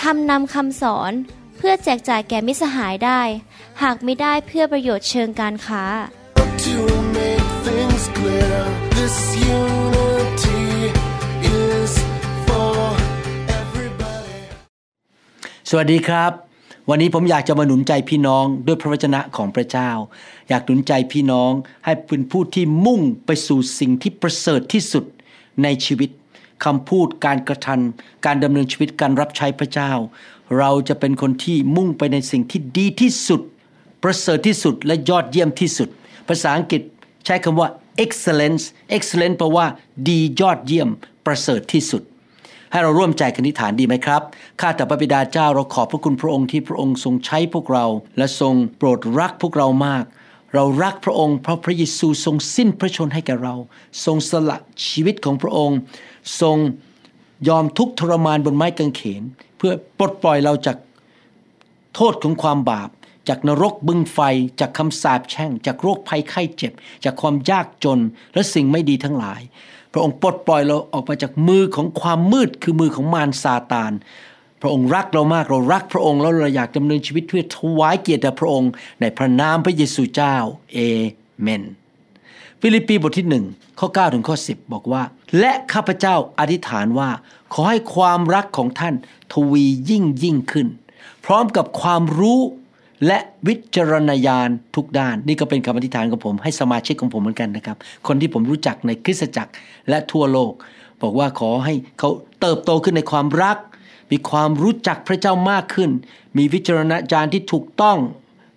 ทำนำคำสอนเพื่อแจกจ่ายแก่มิสหายได้ หากไม่ได้เพื่อประโยชน์เชิงการค้า To make things clear, this unity is for everybody. สวัสดีครับ วันนี้ผมอยากจะมาหนุนใจพี่น้องด้วยพระวจนะของพระเจ้า อยากหนุนใจพี่น้องให้เป็นผู้ที่มุ่งไปสู่สิ่งที่ประเสริฐที่สุดในชีวิต คำพูดการกระทำการดำเนินชีวิตการรับใช้พระเจ้า เราจะเป็นคนที่มุ่งไปในสิ่งที่ดีที่สุด ประเสริฐที่สุดและยอดเยี่ยมที่สุด ภาษาอังกฤษใช้คำว่า excellence excellence แปลว่าดียอดเยี่ยม ประเสริฐที่สุด ให้เราร่วมใจกันอธิฐานดีไหมครับ ข้าแต่พระบิดาเจ้าเราขอบพระคุณพระองค์ที่พระองค์ทรงใช้พวกเรา และทรงโปรดรักพวกเรามาก เรารักพระองค์เพราะพระเยซูทรงสิ้นพระชนให้แก่เรา ทรงสละชีวิตของพระองค์ ทรงยอมทุกทรมานบนไม้กางเขน เพื่อปลดปล่อยเราจากโทษของความบาป จากนรกบึงไฟ จากคำสาปแช่ง จากโรคภัยไข้เจ็บ จากความยากจนและสิ่งไม่ดีทั้งหลาย พระองค์ปลดปล่อยเราออกมาจากมือของความมืดคือมือของมารซาตานพระองค์รักเรามากเรารักพระองค์แล้วเราอยากดำเนินชีวิตเพื่อถวายเกียรติพระองค์ในพระนามพระเยซูเจ้าเอเมน ฟิลิปปีบทที่หนึ่งข้อ9ถึงข้อ10 บอกว่า และข้าพเจ้าอธิษฐานว่า ขอให้ความรักของท่านทวียิ่งยิ่งขึ้น พร้อมกับความรู้และวิจารณญาณทุกด้าน นี่ก็เป็นคำอธิษฐานของผม ให้สมาชิกของผมเหมือนกันนะครับ คนที่ผมรู้จักในคริสตจักรและทั่วโลก บอกว่าขอให้เขาเติบโตขึ้นในความรัก มีความรู้จักพระเจ้ามากขึ้น มีวิจารณญาณที่ถูกต้อง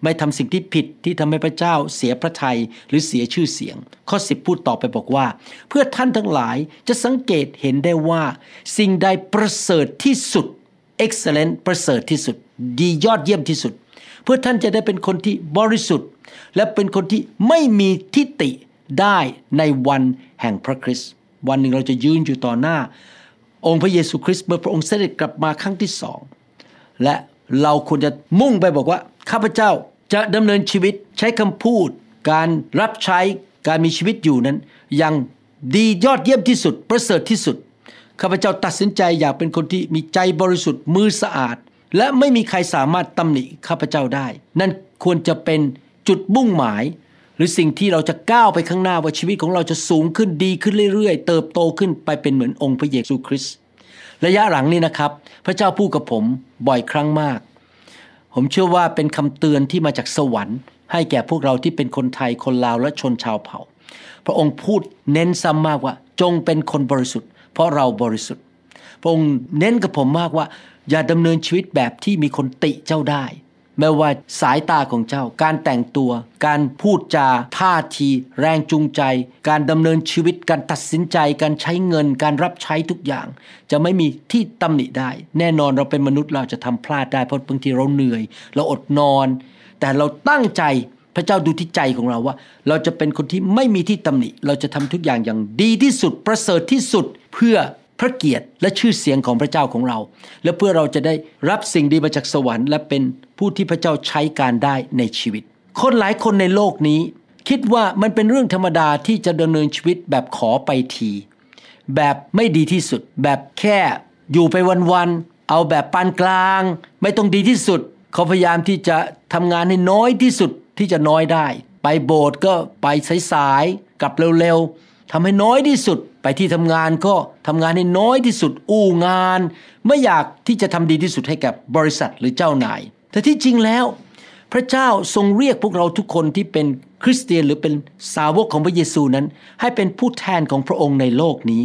ไม่ทำสิ่งที่ผิดที่ทำให้พระเจ้าเสียพระทัยหรือเสียชื่อเสียง ข้อ 10 พูดต่อไปบอกว่า เพื่อท่านทั้งหลายจะสังเกตเห็นได้ว่า สิ่งใดประเสริฐที่สุด excellent ประเสริฐที่สุด ดียอดเยี่ยมที่สุด เพื่อท่านจะได้เป็นคนที่บริสุทธิ์ และเป็นคนที่ไม่มีทิฏฐิได้ในวันแห่งพระคริสต์วันหนึ่งเราจะยืนอยู่ต่อหน้า องค์พระเยซูคริสต์เมื่อพระองค์เสด็จกลับมาครั้งที่สองและเราควรจะมุ่งไปบอกว่าข้าพเจ้า จะดำเนินชีวิตใช้คำพูด การรับใช้การมีชีวิตอยู่นั้น อยังดียอดเยี่ยมที่สุด ประเสริฐที่สุดข้าพเจ้าตัดสินใจอยากเป็นคนที่มีใจบริสุทธิ์มือสะอาด และไม่มีใครสามารถตำหนิข้าพเจ้าได้ นั่นควรจะเป็นจุดมุ่งหมาย หรือสิ่งที่เราจะก้าวไปข้างหน้าว่าชีวิตของเราจะสูงขึ้นดีขึ้นเรื่อยๆ เติบโตขึ้นไปเป็นเหมือนองค์พระเยซูคริสต์ระยะหลังนี้นะครับ พระเจ้าพูดกับผมบ่อยครั้งมาก ผมเชื่อว่าเป็นคำเตือนที่มาจากสวรรค์ ให้แก่พวกเราที่เป็นคนไทยคนลาวและชนชาวเผ่า พระองค์พูดเน้นซ้ำมากว่า จงเป็นคนบริสุทธิ์ เพราะเราบริสุทธิ์ พระองค์เน้นกับผมมากว่า อย่าดำเนินชีวิตแบบที่มีคนติเจ้าได้ แม้ว่าสายตาของเจ้า การแต่งตัว การพูดจา ท่าที แรงจูงใจ การดำเนินชีวิต การตัดสินใจ การใช้เงิน การรับใช้ทุกอย่าง จะไม่มีที่ตำหนิได้ แน่นอนเราเป็นมนุษย์เราจะทำพลาดได้เพราะบางทีเราเหนื่อย เราอดนอน แต่เราตั้งใจพระเจ้าดูที่ใจของเราว่า เราจะเป็นคนที่ไม่มีที่ตำหนิ เราจะทำทุกอย่างอย่างดีที่สุดประเสริฐที่สุดเพื่อพระเกียรติและชื่อเสียงของพระเจ้าของเรา และเพื่อเราจะได้รับสิ่งดีมาจากสวรรค์ และเป็น ผู้ที่พระเจ้าใช้การได้ในชีวิต คนหลายคนในโลกนี้ คิดว่ามันเป็นเรื่องธรรมดาที่จะดำเนินชีวิตแบบขอไปที แบบไม่ดีที่สุด แบบแค่อยู่ไปวันๆเอาแบบปานกลาง ไม่ต้องดีที่สุด เขาพยายามที่จะทำงานให้น้อยที่สุดที่จะน้อยได้ ไปโบสถ์ก็ไปสายๆกลับเร็วๆทำให้น้อยที่สุดไปที่ทำงานก็ทำงานให้น้อยที่สุดอู้งาน ไม่อยากที่จะทำดีที่สุดให้กับบริษัทหรือเจ้านาย แต่ที่จริงแล้ว พระเจ้าทรงเรียกพวกเราทุกคนที่เป็นคริสเตียนหรือเป็นสาวกของพระเยซูนั้น ให้เป็นผู้แทนของพระองค์ในโลกนี้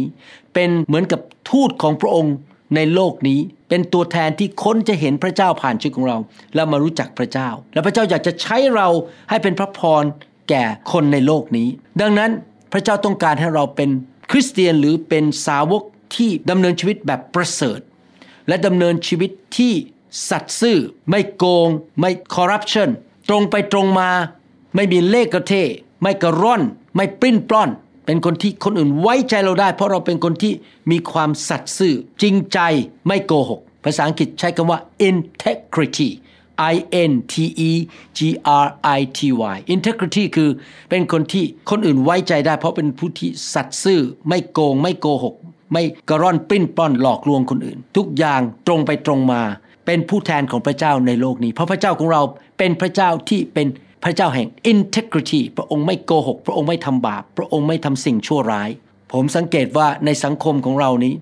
เป็นเหมือนกับทูตของพระองค์ในโลกนี้ เป็นตัวแทนที่คนจะเห็นพระเจ้าผ่านชีวิตของเรา แล้วมารู้จักพระเจ้า และพระเจ้าอยากจะใช้เราให้เป็นพระพรแก่คนในโลกนี้ ดังนั้นพระเจ้าต้องการให้เราเป็นคริสเตียนหรือเป็นสาวกที่ดำเนินชีวิตแบบประเสริฐ และดำเนินชีวิตที่ สัตย์ซื่อ ไม่โกง ไม่คอร์รัปชันตรงไปตรงมา ไม่มีเลขกระเท ไม่กระร่อน ไม่ปริ้นปล้อน เป็นคนที่คนอื่นไว้ใจเราได้ เพราะเราเป็นคนที่มีความสัตย์ซื่อ จริงใจไม่โกหก ภาษาอังกฤษใช้คำว่า integrity I N T E G R I T Y integrity คือเป็นคนที่คนอื่นไว้ใจได้ เพราะเป็นผู้ที่สัตย์ซื่อ ไม่โกง ไม่โกหก ไม่กระร่อนปริ้นปล้อนหลอกลวงคนอื่น ทุกอย่างตรงไปตรงมา เป็นผู้แทนของพระเจ้าในโลกนี้ เพราะพระเจ้าของเราเป็นพระเจ้าที่เป็นพระเจ้าแห่ง integrity พระองค์ไม่โกหก พระองค์ไม่ทำบาป พระองค์ไม่ทำสิ่งชั่วร้าย ผมสังเกตว่าในสังคมของเรานี้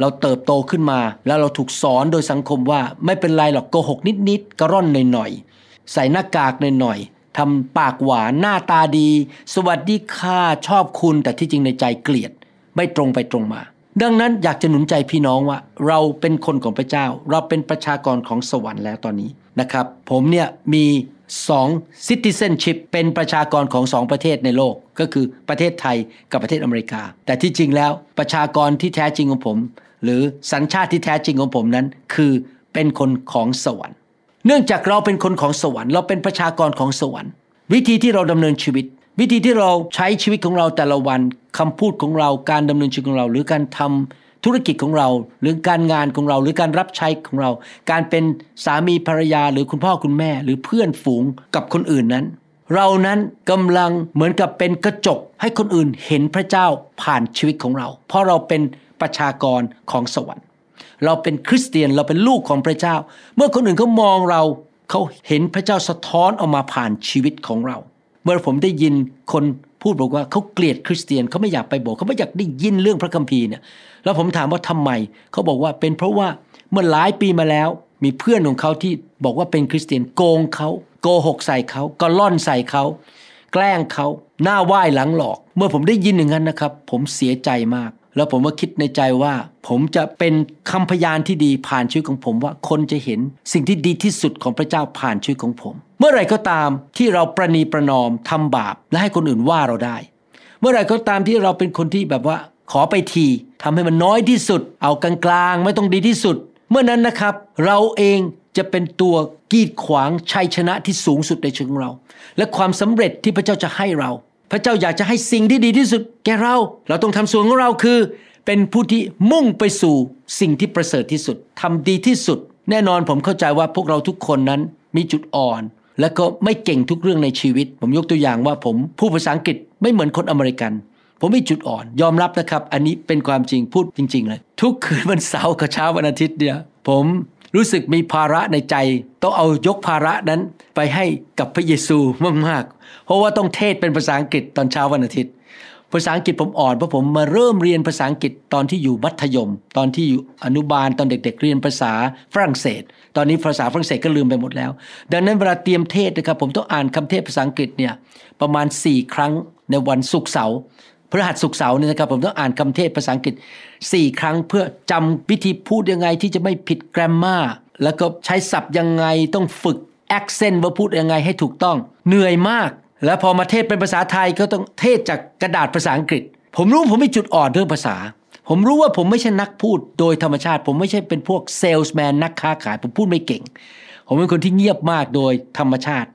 เราเติบโตขึ้นมา แล้วเราถูกสอนโดยสังคมว่าไม่เป็นไรหรอกโกหกนิดๆกระร่อนหน่อยๆใส่หน้ากากหน่อยๆทำปากหวานหน้าตาดี สวัสดีค่ะชอบคุณแต่ที่จริงในใจเกลียด ไม่ตรงไปตรงมา ดังนั้นอยากจะหนุนใจพี่น้องว่า เราเป็นคนของพระเจ้า เราเป็นประชากรของสวรรค์แล้วตอนนี้นะครับ ผมเนี่ยมีสอง citizenship เป็นประชากรของสองประเทศในโลก ก็คือประเทศไทยกับประเทศอเมริกา แต่ที่จริงแล้วประชากรที่แท้จริงของผม หรือสัญชาติที่แท้จริงของผมนั้น คือเป็นคนของสวรรค์ เนื่องจากเราเป็นคนของสวรรค์ เราเป็นประชากรของสวรรค์ วิธีที่เราดำเนินชีวิต วิธีที่เราใช้ชีวิตของเราแต่ละวันคำพูดของเราการดำเนินชีวิตของเรา หรือการทำธุรกิจของเรา หรือการงานของเรา หรือการรับใช้ของเรา การเป็นสามีภรรยาหรือคุณพ่อคุณแม่ หรือเพื่อนฝูงกับคนอื่นนั้น เรานั้นกำลังเหมือนกับเป็นกระจกให้คนอื่นเห็นพระเจ้าผ่านชีวิตของเรา เพราะเราเป็นประชากรของสวรรค์ เราเป็นคริสเตียนเราเป็นลูกของพระเจ้า เมื่อคนอื่นเขามองเราเขาเห็นพระเจ้าสะท้อนออกมาผ่านชีวิตของเรา เมื่อผมได้ยินคนพูดบอกว่าเขาเกลียดคริสเตียนเขาไม่อยากไปโบสถ์เขาไม่อยากได้ยินเรื่องพระคัมภีร์เนี่ยแล้วผมถามว่าทำไมเขาบอกว่าเป็นเพราะว่าเมื่อหลายปีมาแล้ว มีเพื่อนของเขาที่บอกว่าเป็นคริสเตียนโกงเขาโกหกใส่เขาก็ล่อนใส่เขาแกล้งเขาหน้าไหว้หลังหลอก เมื่อผมได้ยินอย่างนั้นนะครับ ผมเสียใจมาก แล้วผมก็คิดในใจว่า ผมจะเป็นคำพยานที่ดีผ่านชีวิตของผมว่าคนจะเห็นสิ่งที่ดีที่สุดของพระเจ้าผ่านชีวิตของผม เมื่อไรก็ตามที่เราประนีประนอมทำบาปและให้คนอื่นว่าเราได้ เมื่อไรก็ตามที่เราเป็นคนที่แบบว่าขอไปทีทำให้มันน้อยที่สุด เอากลางๆไม่ต้องดีที่สุด เมื่อนั้นนะครับ เราเองจะเป็นตัวกีดขวางชัยชนะที่สูงสุดในชีวิตของเรา และความสำเร็จที่พระเจ้าจะให้เรา พระเจ้าอยากจะให้สิ่งที่ดีที่สุด แก่เรา เราต้องทำส่วนของเราคือ เป็นผู้ที่มุ่งไปสู่สิ่งที่ประเสริฐที่สุดทำดีที่สุด แน่นอนผมเข้าใจว่าพวกเราทุกคนนั้นมีจุดอ่อน และก็ไม่เก่งทุกเรื่องในชีวิต ผมยกตัวอย่างว่าผมพูดภาษาอังกฤษไม่เหมือนคนอเมริกัน ผมมีจุดอ่อน ยอมรับนะครับ อันนี้เป็นความจริงพูดจริง ๆ เลย ทุกคืนวันเสาร์กับเช้าวันอาทิตย์เนี่ยผม รู้สึกมีภาระในใจ ต้องเอายกภาระนั้นไปให้กับพระเยซูมากๆ เพราะว่าต้องเทศเป็นภาษาอังกฤษตอนเช้าวันอาทิตย์ ภาษาอังกฤษผมอ่อนเพราะผมมาเริ่มเรียนภาษาอังกฤษตอนที่อยู่มัธยม ตอนที่อยู่อนุบาลตอนเด็ก ๆ เรียนภาษาฝรั่งเศส ตอนนี้ภาษาฝรั่งเศสก็ลืมไปหมดแล้ว ดังนั้นเวลาเตรียมเทศนะครับผมต้องอ่านคำเทศภาษาอังกฤษเนี่ยประมาณ 4 ครั้งในวันศุกร์เสาร์ พฤหัสศุกเสาร์เนี่ยนะครับผมต้องอ่านคำเทศภาษาอังกฤษ 4 ครั้งเพื่อจำวิธีพูดยังไงที่จะไม่ผิดแกรมมาแล้วก็ใช้ศัพท์ยังไงต้องฝึก accent ว่าพูดยังไงให้ถูกต้อง เหนื่อยมาก แล้วพอมาเทศเป็นภาษาไทยก็ต้องเทศจากกระดาษภาษาอังกฤษ ผมรู้ผมมีจุดอ่อนเรื่องภาษา ผมรู้ว่าผมไม่ใช่นักพูดโดยธรรมชาติ ผมไม่ใช่เป็นพวกเซลส์แมนนักค้าขาย ผมพูดไม่เก่ง ผมเป็นคนที่เงียบมากโดยธรรมชาติ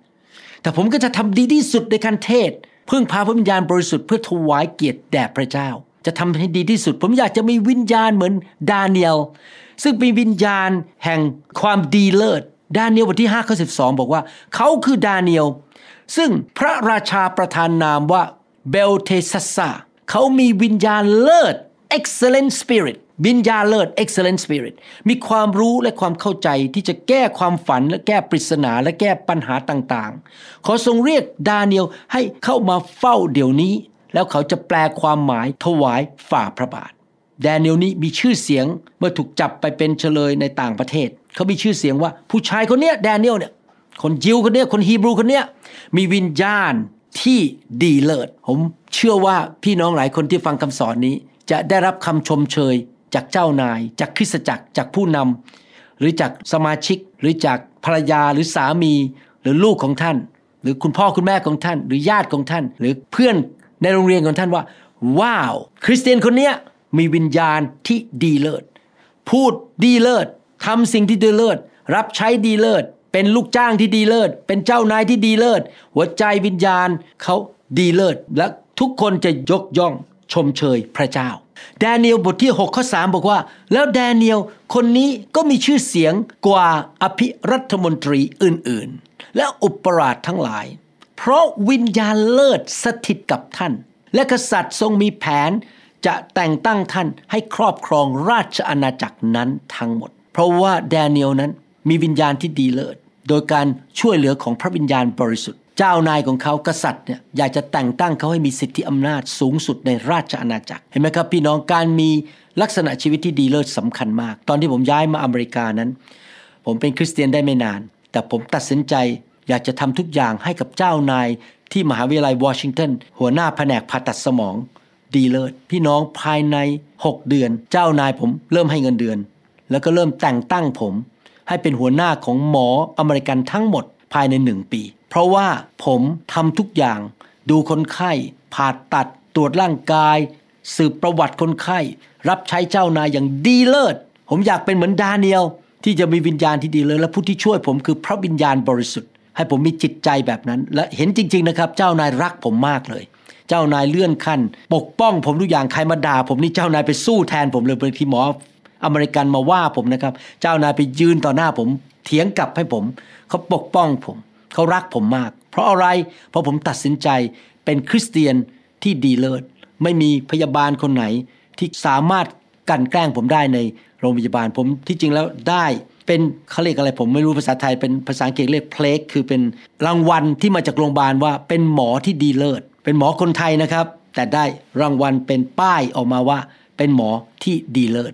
แต่ผมก็จะทำดีที่สุดในการเทศ พึ่งพาพระวิญญาณบริสุทธิ์เพื่อถวายเกียรติแด่พระเจ้า จะทำให้ดีที่สุด ผมอยากจะมีวิญญาณเหมือนดาเนียลซึ่งเป็นวิญญาณแห่งความดีเลิศดาเนียลบทที่5ข้อ12 บอกว่า เขาคือดาเนียลซึ่งพระราชาประทานนามว่าเบลเทซัสซาเขามีวิญญาณเลิศ excellent spirit วิญญาเลิศ excellent spirit มีความรู้และความเข้าใจที่จะแก้ความฝันและแก้ปริศนาและแก้ปัญหาต่างๆ ขอทรงเรียกดาเนียลให้เข้ามาเฝ้าเดี๋ยวนี้ แล้วเขาจะแปลความหมายถวายฝ่าพระบาทแดเนียลนี้มีชื่อเสียงเมื่อถูกจับไปเป็นเฉลยในต่างประเทศ เขามีชื่อเสียงว่าผู้ชายคนเนี้ยแดเนียลเนี่ย คนยิวคนเนี้ยคนฮีบรูคนเนี้ยมีวิญญาณที่ดีเลิศ ผมเชื่อว่าพี่น้องหลายคนที่ฟังคำสอนนี้ จะได้รับคำชมเชย จากเจ้านาย จากคริสตจักรจากผู้นำหรือจากสมาชิก หรือจากภรรยาหรือสามี หรือลูกของท่าน หรือคุณพ่อคุณแม่ของท่าน หรือญาติของท่าน หรือเพื่อนในโรงเรียนของท่านว่า ว้าว คริสเตียนคนเนี้ยมีวิญญาณที่ดีเลิศพูดดีเลิศทำสิ่งที่ดีเลิศรับใช้ดีเลิศเป็นลูกจ้างที่ดีเลิศเป็นเจ้านายที่ดีเลิศหัวใจวิญญาณเขาดีเลิศและทุกคนจะยกย่องชมเชยพระเจ้า แดเนียลบทที่ 6 ข้อ 3 บอกว่า แล้วแดเนียลคนนี้ก็มีชื่อเสียงกว่าอภิรัฐมนตรีอื่นๆ และอุปราชทั้งหลาย เพราะวิญญาณเลิศสถิตกับท่าน และกษัตริย์ทรงมีแผนจะแต่งตั้งท่านให้ครอบครองราชอาณาจักรนั้นทั้งหมด เพราะว่าแดเนียลนั้นมีวิญญาณที่ดีเลิศ โดยการช่วยเหลือของพระวิญญาณบริสุทธิ์ จ้านายของเขากษัตริย์เนี่ยอยากจะแต่งตั้งเขาให้มีสิทธิอำนาจสูงสุดในราชอาณาจักร เห็นไหมครับพี่น้องการมีลักษณะชีวิตที่ดีเลิศสำคัญมาก ตอนที่ผมย้ายมาอเมริกานั้น ผมเป็นคริสเตียนได้ไม่นาน แต่ผมตัดสินใจอยากจะทำทุกอย่างให้กับเจ้านายที่มหาวิทยาลัยวอชิงตันหัวหน้าแผนกผ่าตัดสมองดีเลิศพี่น้องภายใน 6 เดือน เจ้านายผมเริ่มให้เงินเดือน แล้วก็เริ่มแต่งตั้งผม ให้เป็นหัวหน้าของหมออเมริกันทั้งหมด ภายในหนึ่งปี เพราะว่าผมทำทุกอย่าง ดูคนไข้ผ่าตัดตรวจร่างกาย สืบประวัติคนไข้ รับใช้เจ้านายอย่างดีเลิศ ผมอยากเป็นเหมือนดาเนียลที่จะมีวิญญาณที่ดีเลิศและผู้ที่ช่วยผมคือพระวิญญาณบริสุทธิ์ ให้ผมมีจิตใจแบบนั้น และเห็นจริง ๆนะครับ เจ้านายรักผมมากเลยเจ้านายเลื่อนขั้น ปกป้องผมทุกอย่างใครมาด่าผมนี่เจ้านายไปสู้แทนผมเลยบางทีหมอ อเมริกันมาว่าผมนะครับ เจ้านายไปยืนต่อหน้าผม เถียงกลับให้ผม เขาปกป้องผม เขารักผมมาก เพราะอะไร เพราะผมตัดสินใจเป็นคริสเตียนที่ดีเลิศ ไม่มีพยาบาลคนไหนที่สามารถกันแกล้งผมได้ในโรงพยาบาล ผมที่จริงแล้วได้เป็นเขาเรียกอะไรผมไม่รู้ภาษาไทยเป็นภาษาอังกฤษเรียกเพลกคือเป็นรางวัลที่มาจากโรงพยาบาลว่าเป็นหมอที่ดีเลิศ เป็นหมอคนไทยนะครับ แต่ได้รางวัลเป็นป้ายออกมาว่า เป็นหมอที่ดีเลิศ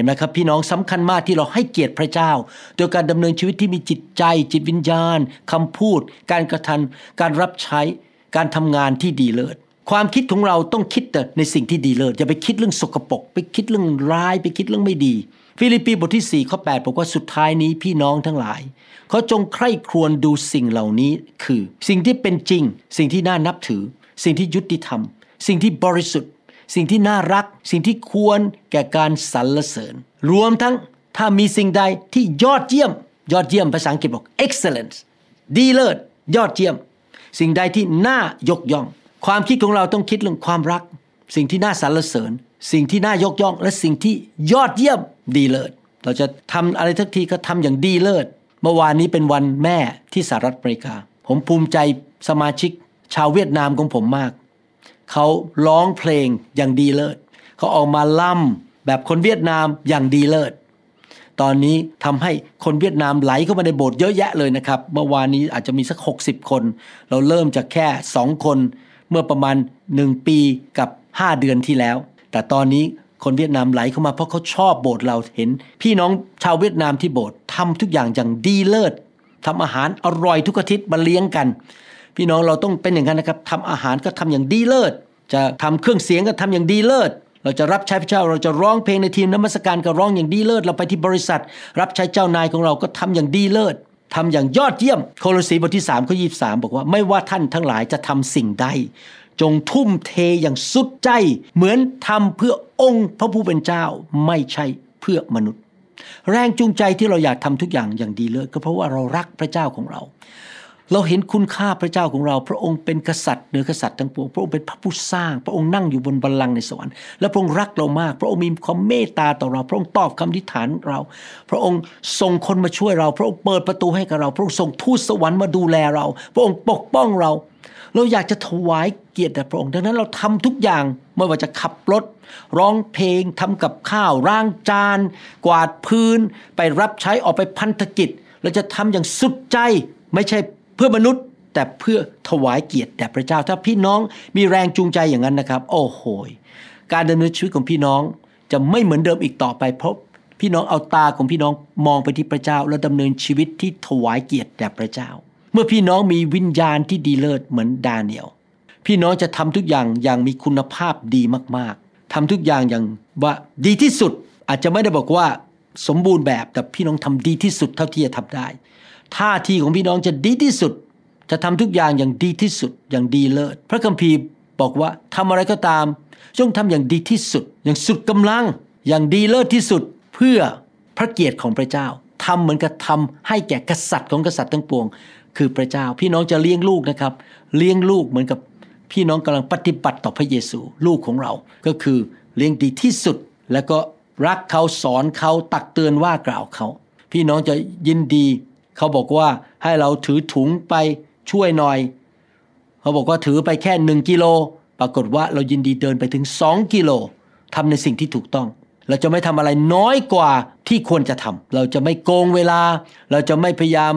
เห็นไหมครับพี่น้องสำคัญมากที่เราให้เกียรติพระเจ้า โดยการดำเนินชีวิตที่มีจิตใจ จิตวิญญาณคำพูด การกระทำการรับใช้ การทำงานที่ดีเลิศความคิดของเราต้องคิดแต่ในสิ่งที่ดีเลิศอย่าไปคิดเรื่องสกปรกไปคิดเรื่องร้าย ไปคิดเรื่องไม่ดี ฟิลิปปีบทที่4ข้อ8บอกว่าสุดท้ายนี้พี่น้องทั้งหลายเขาจงใคร่ครวญดูสิ่งเหล่านี้คือ สิ่งที่เป็นจริง สิ่งที่น่านับถือ สิ่งที่ยุติธรรม สิ่งที่บริสุทธิ์ สิ่งที่น่ารัก สิ่งที่ควรแก่การสรรเสริญ รวมทั้งถ้ามีสิ่งใดที่ยอดเยี่ยม ยอดเยี่ยมภาษาอังกฤษบอก excellent ดีเลิศยอดเยี่ยม สิ่งใดที่น่ายกย่อง ความคิดของเราต้องคิดเรื่องความรัก สิ่งที่น่าสรรเสริญ สิ่งที่น่ายกย่อง และสิ่งที่ยอดเยี่ยมดีเลิศเราจะทำอะไรทักทีก็ทำอย่างดีเลิศเมื่อวานนี้เป็นวันแม่ที่สหรัฐอเมริกา ผมภูมิใจสมาชิกชาวเวียดนามของผมมาก เขาร้องเพลงอย่างดีเลิศเขาออกมาล่ำแบบคนเวียดนามอย่างดีเลิศตอนนี้ทำให้คนเวียดนามไหลเข้ามาในโบสถ์เยอะแยะเลยนะครับ เมื่อวานนี้อาจจะมีสัก 60 คน เราเริ่มจากแค่ 2 คน เมื่อประมาณ 1 ปีกับ 5 เดือนที่แล้ว แต่ตอนนี้คนเวียดนามไหลเข้ามาเพราะเขาชอบโบสถ์เราเห็น พี่น้องชาวเวียดนามที่โบสถ์ทำทุกอย่างอย่างดีเลิศทำอาหารอร่อยทุกอาทิตย์มาเลี้ยงกัน พี่น้องเราต้องเป็นอย่างนั้นนะครับทำอาหารก็ทำอย่างดีเลิศ จะทำเครื่องเสียงก็ทำอย่างดีเลิศ เราจะรับใช้พระเจ้าเราจะร้องเพลงในทีมนมัสการก็ร้องอย่างดีเลิศ เราไปที่บริษัท รับใช้เจ้านายของเราก็ทำอย่างดีเลิศทำอย่างยอดเยี่ยม โคลสีบทที่3ข้อ23บอกว่าไม่ว่าท่านทั้งหลายจะทำสิ่งใด จงทุ่มเทอย่างสุดใจ เหมือนทำเพื่อองค์พระผู้เป็นเจ้าไม่ใช่เพื่อมนุษย์ แรงจูงใจที่เราอยากทำทุกอย่างอย่างดีเลิศก็เพราะว่าเรารักพระเจ้าของเรา เราเห็นคุณค่าพระเจ้าของเรา พระองค์เป็นกษัตริย์เหนือกษัตริย์ทั้งปวง พระองค์เป็นพระผู้สร้าง พระองค์นั่งอยู่บนบัลลังก์ในสวรรค์ และพระองค์รักเรามาก พระองค์มีความเมตตาต่อเรา พระองค์ตอบคำอธิฐานเรา พระองค์ส่งคนมาช่วยเรา พระองค์เปิดประตูให้กับเรา พระองค์ส่งทูตสวรรค์มาดูแลเรา พระองค์ปกป้องเรา เราอยากจะถวายเกียรติแด่พระองค์ ดังนั้นเราทำทุกอย่างไม่ว่าจะขับรถ ร้องเพลงทำกับข้าวร่างจาน กวาดพื้น ไปรับใช้ออกไปพันธกิจ เราจะทำอย่างสุดใจไม่ใช่ เพื่อมนุษย์แต่เพื่อถวายเกียรติแด่พระเจ้าถ้าพี่น้องมีแรงจูงใจอย่างนั้นนะครับ โอ้โหการดำเนินชีวิตของพี่น้องจะไม่เหมือนเดิมอีกต่อไปเพราะพี่น้องเอาตาของพี่น้องมองไปที่พระเจ้า และดำเนินชีวิตที่ถวายเกียรติแด่พระเจ้า เมื่อพี่น้องมีวิญญาณที่ดีเลิศเหมือนดาเนียลพี่น้องจะทำทุกอย่างอย่างมีคุณภาพดีมากๆทำทุกอย่างอย่างว่าดีที่สุดอาจจะไม่ได้บอกว่าสมบูรณ์แบบแต่พี่น้องทำดีที่สุดเท่าที่จะทำได้ ท่าทีของพี่น้องจะดีที่สุด จะทำทุกอย่างอย่างดีที่สุดอย่างดีเลิศพระคัมภีร์บอกว่าทำอะไรก็ตามจงทำอย่างดีที่สุด อย่างสุดกำลังอย่างดีเลิศที่สุดเพื่อพระเกียรติของพระเจ้าทำเหมือนกับทำให้แก่กษัตริย์ของกษัตริย์ทั้งปวง คือพระเจ้า พี่น้องจะเลี้ยงลูกนะครับ เลี้ยงลูกเหมือนกับพี่น้องกำลังปฏิบัติต่อพระเยซูลูกของเรา ก็คือเลี้ยงดีที่สุด แล้วก็รักเขาสอนเขาตักเตือนว่ากล่าวเขา พี่น้องจะยินดี เขาบอกว่าให้เราถือถุงไปช่วยหน่อย เขาบอกว่าถือไปแค่หนึ่งกิโลปรากฏว่าเรายินดีเดินไปถึงสองกิโลทำในสิ่งที่ถูกต้อง เราจะไม่ทำอะไรน้อยกว่าที่ควรจะทำเราจะไม่โกงเวลา เราจะไม่พยายาม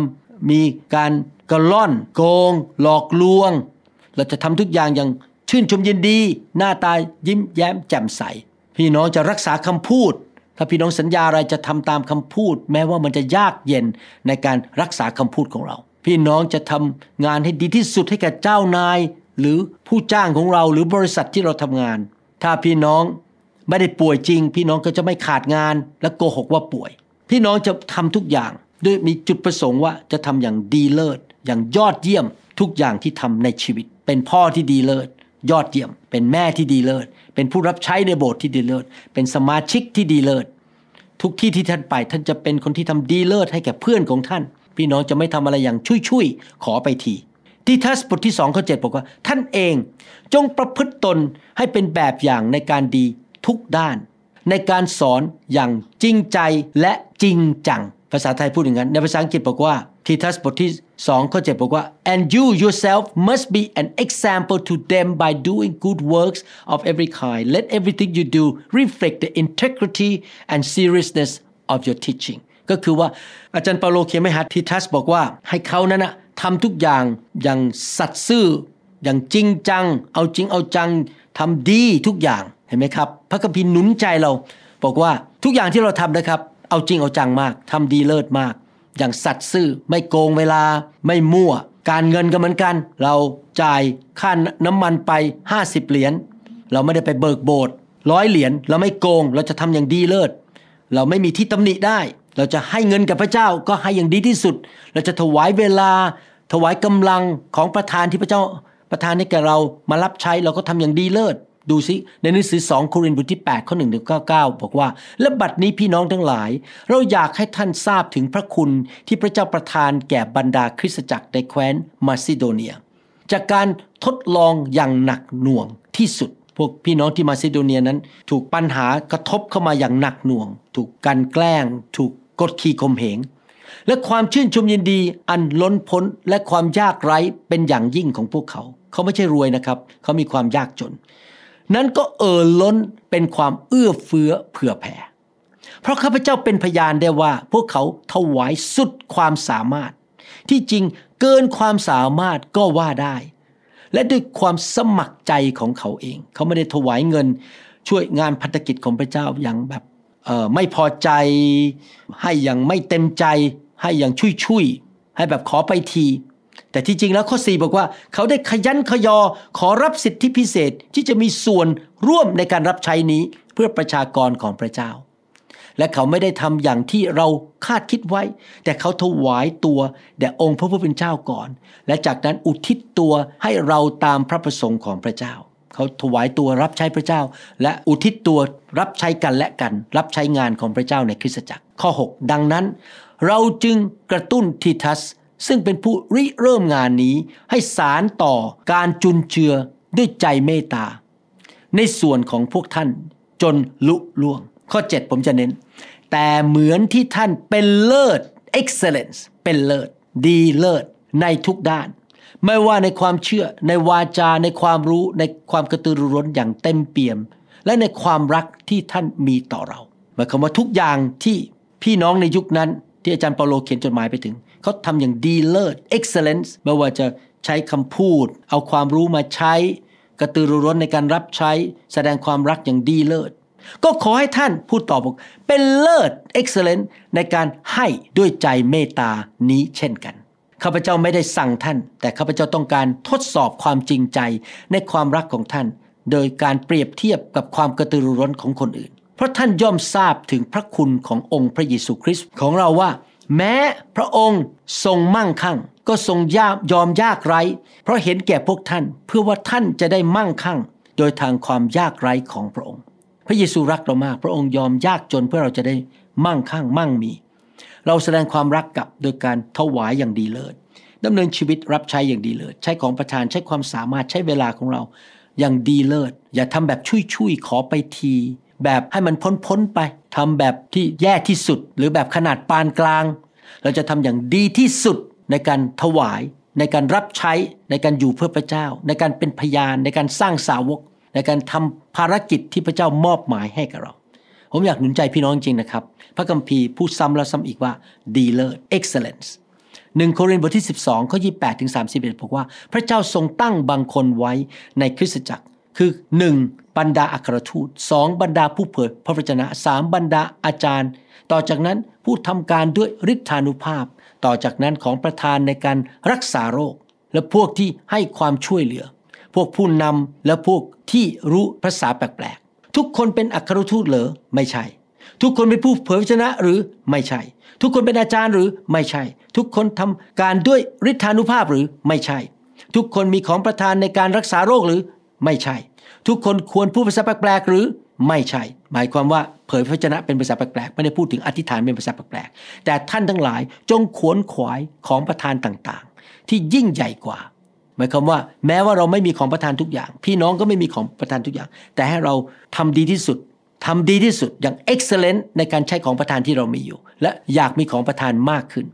มีการกระล่อน โกง หลอกลวง เราจะทำทุกอย่างอย่างชื่นชมยินดี หน้าตายิ้มแย้มแจ่มใส พี่น้องจะรักษาคำพูด ถ้าพี่น้องสัญญาอะไรจะทำตามคำพูด แม้ว่ามันจะยากเย็นในการรักษาคำพูดของเรา พี่น้องจะทำงานให้ดีที่สุดให้แก่เจ้านาย หรือผู้จ้างของเราหรือบริษัทที่เราทำงาน ถ้าพี่น้องไม่ได้ป่วยจริง พี่น้องก็จะไม่ขาดงานและโกหกว่าป่วย พี่น้องจะทำทุกอย่างด้วยมีจุดประสงค์ว่าจะทำอย่างดีเลิศ อย่างยอดเยี่ยมทุกอย่างที่ทำในชีวิต เป็นพ่อที่ดีเลิศ ยอดเยี่ยม เป็นแม่ที่ดีเลิศ เป็นผู้รับใช้ในโบสถ์ที่ดีเลิศ เป็นสมาชิกที่ดีเลิศ ทุกที่ที่ท่านไป ท่านจะเป็นคนที่ทำดีเลิศให้แก่เพื่อนของท่าน พี่น้องจะไม่ทำอะไรอย่างชุยๆ ขอไปทีที่ทัสบทที่สองข้อเจ็ดบอกว่า ท่านเองจงประพฤติตนให้เป็นแบบอย่างในการดีทุกด้าน ในการสอนอย่างจริงใจและจริงจัง ภาษาไทยพูดอย่างนั้น ในภาษาอังกฤษบอกว่าทีทัสบทที่สองข้อเจ็ดบอกว่า and you yourself must be an example to them by doing good works of every kind let everything you do reflect the integrity and seriousness of your teaching ก็คือว่าอาจารย์เปาโลเขียนไม่หัดทีทัสบอกว่าให้เขานั้นนะทำทุกอย่างอย่างสัตย์ซื่อ อย่างจริงจัง เอาจริงเอาจังทำดีทุกอย่างเห็นไหมครับ พระคัมภีร์หนุนใจเรา บอกว่าทุกอย่างที่เราทำนะครับ เอาจริงเอาจังมากทำดีเลิศมาก อย่างสัตย์ซื่อไม่โกงเวลาไม่มั่ว การเงินก็เหมือนกัน เราจ่ายค่าน้ำมันไป 50 เหรียญเราไม่ได้ไปเบิกโบสถ์ร้อยเหรียญเราไม่โกงเราจะทำอย่างดีเลิศ เราไม่มีที่ตำหนิได้ เราจะให้เงินกับพระเจ้าก็ให้อย่างดีที่สุด เราจะถวายเวลา ถวายกำลังของประธานที่พระเจ้าประธานให้แก่เรามารับใช้เราก็ทำอย่างดีเลิศ ดูสิในหนังสือ 2 โครินธ์บทที่ 8 ข้อ1ถึง99 บอกว่า และบัดนี้พี่น้องทั้งหลาย เราอยากให้ท่านทราบถึงพระคุณที่พระเจ้าประทานแก่บรรดาคริสตจักรในแคว้นมาซิโดเนีย จากการทดลองอย่างหนักหน่วงที่สุด พวกพี่น้องที่มาซิโดเนียนั้น ถูกปัญหากระทบเข้ามาอย่างหนักหน่วง ถูกการแกล้ง ถูกกดขี่ข่มเหงและความชื่นชมยินดีอันล้นพ้นและความยากไร้เป็นอย่างยิ่งของพวกเขา เขาไม่ใช่รวยนะครับ เขามีความยากจน นั้นก็เอ่อล้นเป็นความเอื้อเฟื้อเผื่อแผ่ เพราะข้าพเจ้าเป็นพยานได้ว่าพวกเขาถวายสุดความสามารถ ที่จริงเกินความสามารถก็ว่าได้ และด้วยความสมัครใจของเขาเอง เขาไม่ได้ถวายเงิน ช่วยงานพัฒกิจของพระเจ้าอย่างแบบไม่พอใจ ให้อย่างไม่เต็มใจ ให้อย่างชุยชุยๆให้แบบขอไปที แต่ที่จริงแล้วข้อ 4 บอกว่า เขาได้ขยันขยอขอรับสิทธิพิเศษที่จะมีส่วนร่วมในการรับใช้นี้เพื่อประชากรของพระเจ้า และเขาไม่ได้ทำอย่างที่เราคาดคิดไว้ แต่เขาถวายตัวแด่องค์พระผู้เป็นเจ้าก่อน และจากนั้นอุทิศตัวให้เราตามพระประสงค์ของพระเจ้า เขาถวายตัวรับใช้พระเจ้า และอุทิศตัวรับใช้กันและกัน รับใช้งานของพระเจ้าในคริสตจักรข้อ 6 ดังนั้น เราจึงกระตุ้นทิทัส ซึ่งเป็นผู้ริเริ่มงานนี้ให้สารต่อการจุนเจือด้วยใจเมตตา ในส่วนของพวกท่านจนลุล่วง ข้อ 7 ผมจะเน้น แต่เหมือนที่ท่านเป็นเลิศ excellence เป็นเลิศ ดีเลิศ ในทุกด้าน ไม่ว่าในความเชื่อในวาจาในความรู้ในความกระตือรือร้นอย่างเต็มเปี่ยม และในความรักที่ท่านมีต่อเราหมายความว่าทุกอย่างที่พี่น้องในยุคนั้นที่อาจารย์เปาโลเขียนจดหมายไปถึง เขาทำอย่างดีเลิศ excellence ไม่ว่าจะใช้คำพูด เอาความรู้มาใช้ กระตือรือร้นในการรับใช้ แสดงความรักอย่างดีเลิศ ก็ขอให้ท่านพูดต่อบอกเป็นเลิศ excellent ในการให้ด้วยใจเมตตานี้เช่นกันข้าพเจ้าไม่ได้สั่งท่าน แต่ข้าพเจ้าต้องการทดสอบความจริงใจในความรักของท่าน โดยการเปรียบเทียบกับความกระตือรือร้นของคนอื่น เพราะท่านย่อมทราบถึงพระคุณขององค์พระเยซูคริสต์ของเราว่า แม้พระองค์ทรงมั่งคั่ง ก็ทรงยามยอมยากไร้ เพราะเห็นแก่พวกท่านเพื่อว่าท่านจะได้มั่งคั่ง โดยทางความยากไร้ของพระองค์ พระเยซูรักเรามาก พระองค์ยอมยากจนเพื่อเราจะได้มั่งคั่งมั่งมี เราแสดงความรักกลับโดยการถวายอย่างดีเลิศดำเนินชีวิตรับใช้อย่างดีเลิศใช้ของประทานใช้ความสามารถใช้เวลาของเรา อย่างดีเลิศอย่าทำแบบชุยๆขอไปที แบบให้มันพ้นๆไปทำแบบที่แย่ที่สุด หรือแบบขนาดปานกลาง เราจะทำอย่างดีที่สุดในการถวาย ในการรับใช้ในการอยู่เพื่อพระเจ้า ในการเป็นพยานในการสร้างสาวก ในการทำภารกิจที่พระเจ้ามอบหมายให้กับเรา ผมอยากหนุนใจพี่น้องจริงนะครับ พระคัมภีร์พูดซ้ำแล้วซ้ำอีกว่าดีเลิศ excellence หนึ่งโครินธ์บทที่ 12ข้อ28ถึง31บอกว่า พระเจ้าทรงตั้งบางคนไว้ในคริสตจักร คือ 1. บรรดาอัครทูต 2. บรรดาผู้เผยพระวจนะ 3. บรรดาอาจารย์ ต่อจากนั้นผู้ทำการด้วยฤทธานุภาพ ต่อจากนั้นของประธานในการรักษาโรค และพวกที่ให้ความช่วยเหลือ พวกผู้นำและพวกที่รู้ภาษาแปลกๆ ทุกคนเป็นอัครทูตเหรอไม่ใช่ ทุกคนเป็นผู้เผยพระวจนะหรือไม่ใช่ ทุกคนเป็นอาจารย์หรือไม่ใช่ ทุกคนทำการด้วยฤทธานุภาพหรือไม่ใช่ ทุกคนมีของประทานในการรักษาโรคหรือ ไม่ใช่ ทุกคนควรพูดภาษาแปลกๆหรือไม่ใช่ หมายความว่าเผยพระวจนะเป็นภาษาแปลกๆไม่ได้พูดถึงอธิษฐานเป็นภาษาแปลกๆแต่ท่านทั้งหลายจงขวนขวายของประทานต่างๆ ที่ยิ่งใหญ่กว่า หมายความว่า แม้ว่าเราไม่มีของประทานทุกอย่าง พี่น้องก็ไม่มีของประทานทุกอย่าง แต่ให้เราทำดีที่สุดทำดีที่สุดอย่าง excellent ในการใช้ของประทานที่เรามีอยู่ และอยากมีของประทานมากขึ้น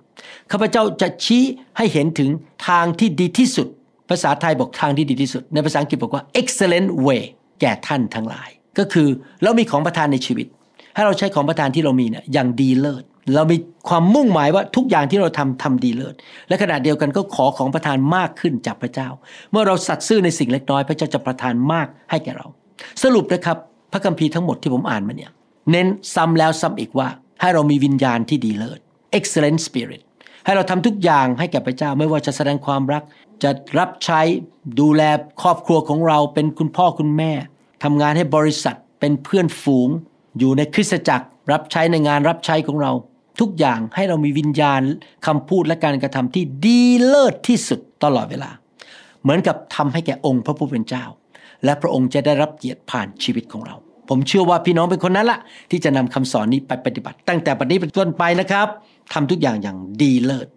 ข้าพเจ้าจะชี้ให้เห็นถึงทางที่ดีที่สุด ภาษาไทยบอกทางที่ดีที่สุด ในภาษาอังกฤษบอกว่า excellent way แก่ท่านทั้งหลาย ก็คือเรามีของประทานในชีวิต ให้เราใช้ของประทานที่เรามีเนี่ยอย่างดีเลิศเรามีความมุ่งหมายว่าทุกอย่างที่เราทำทำดีเลิศและขณะเดียวกันก็ขอของประทานมากขึ้นจากพระเจ้า เมื่อเราสัตย์ซื่อในสิ่งเล็กน้อย พระเจ้าจะประทานมากให้แก่เรา สรุปนะครับพระคัมภีร์ทั้งหมดที่ผมอ่านมาเนี่ยเน้นซ้ำแล้วซ้ำอีกว่า ให้เรามีวิญญาณที่ดีเลิศ excellent spirit ให้เราทำทุกอย่างให้แก่พระเจ้าไม่ว่าจะแสดงความรัก จะรับใช้ดูแลครอบครัวของเราเป็นคุณพ่อคุณแม่ทำงานให้บริษัทเป็นเพื่อนฝูง อยู่ในคริสตจักร รับใช้ในงานรับใช้ของเรา ทุกอย่างให้เรามีวิญญาณคำพูดและการกระทำที่ดีเลิศที่สุดตลอดเวลา เหมือนกับทำให้แก่องค์พระผู้เป็นเจ้า และพระองค์จะได้รับเกียรติผ่านชีวิตของเรา ผมเชื่อว่าพี่น้องเป็นคนนั้นละที่จะนำคำสอนนี้ไปปฏิบัติ ตั้งแต่บัดนี้เป็นต้นไปนะครับทำทุกอย่างอย่างดีเลิศ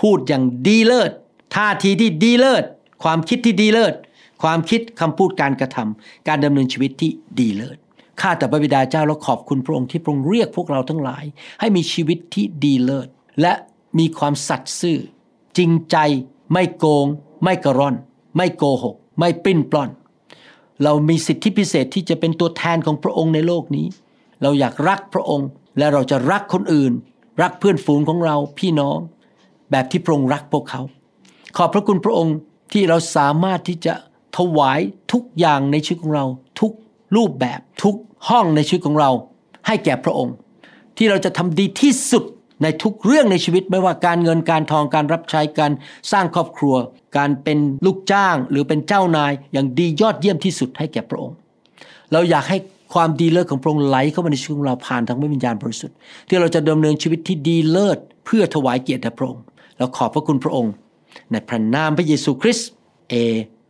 พูดอย่างดีเลิศ ท่าทีที่ดีเลิศความคิดที่ดีเลิศความคิดคำพูดการกระทำการดำเนินชีวิตที่ดีเลิศข้าแต่พระบิดาเจ้าและขอบคุณพระองค์ที่พระองค์เรียกพวกเราทั้งหลาย ให้มีชีวิตที่ดีเลิศและมีความสัตย์ซื่อ จริงใจไม่โกง ไม่กระร่อน ไม่โกหก ไม่ปิ้นปล้อน เรามีสิทธิพิเศษที่จะเป็นตัวแทนของพระองค์ในโลกนี้ เราอยากรักพระองค์ และเราจะรักคนอื่น รักเพื่อนฝูงของเราพี่น้อง แบบที่พระองค์รักพวกเขา ขอบพระคุณพระองค์ที่เราสามารถที่จะถวายทุกอย่างในชีวิตของเรา ทุกรูปแบบทุกห้องในชีวิตของเรา ให้แก่พระองค์ ที่เราจะทำดีที่สุดในทุกเรื่องในชีวิตไม่ว่าการเงินการทองการรับใช้การสร้างครอบครัว การเป็นลูกจ้าง หรือเป็นเจ้านายอย่างดียอดเยี่ยมที่สุดให้แก่พระองค์ เราอยากให้ความดีเลิศของพระองค์ไหลเข้ามาในชีวิตของเราผ่านทางวิญญาณบริสุทธิ์ที่เราจะดำเนินชีวิตที่ดีเลิศเพื่อถวายเกียรติแด่พระองค์เราขอบพระคุณพระองค์ ในพระนามพระเยซูคริสต์เอ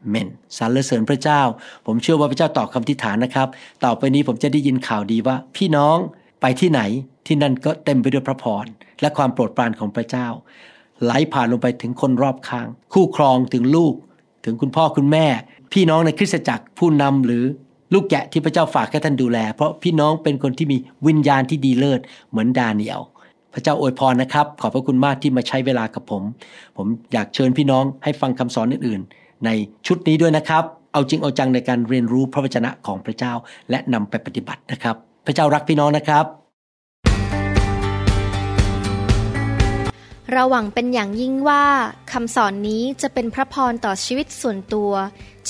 เมนสรรเสริญพระเจ้า ผมเชื่อว่าพระเจ้าตอบคำทิฐานนะครับ ต่อไปนี้ผมจะได้ยินข่าวดีว่า พี่น้องไปที่ไหนที่นั่นก็เต็มไปด้วยพระพรและความโปรดปรานของพระเจ้า ไหลผ่านลงไปถึงคนรอบข้าง คู่ครองถึงลูก ถึงคุณพ่อคุณแม่ พี่น้องในคริสตจักรผู้นำหรือลูกแกะที่พระเจ้าฝากให้ท่านดูแล เพราะพี่น้องเป็นคนที่มีวิญญาณที่ดีเลิศเหมือนดาเนียล พระเจ้าอวยพรนะครับ ขอบพระคุณมากที่มาใช้เวลากับผม ผมอยากเชิญพี่น้องให้ฟังคำสอนอื่นๆ ในชุดนี้ด้วยนะครับ เอาจริงเอาจังในการเรียนรู้พระวจนะของพระเจ้า และนำไปปฏิบัตินะครับ พระเจ้ารักพี่น้องนะครับ เราหวังเป็นอย่างยิ่งว่าคำสอนนี้จะเป็นพระพรต่อชีวิตส่วนตัว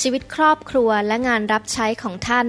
ชีวิตครอบครัวและงานรับใช้ของท่าน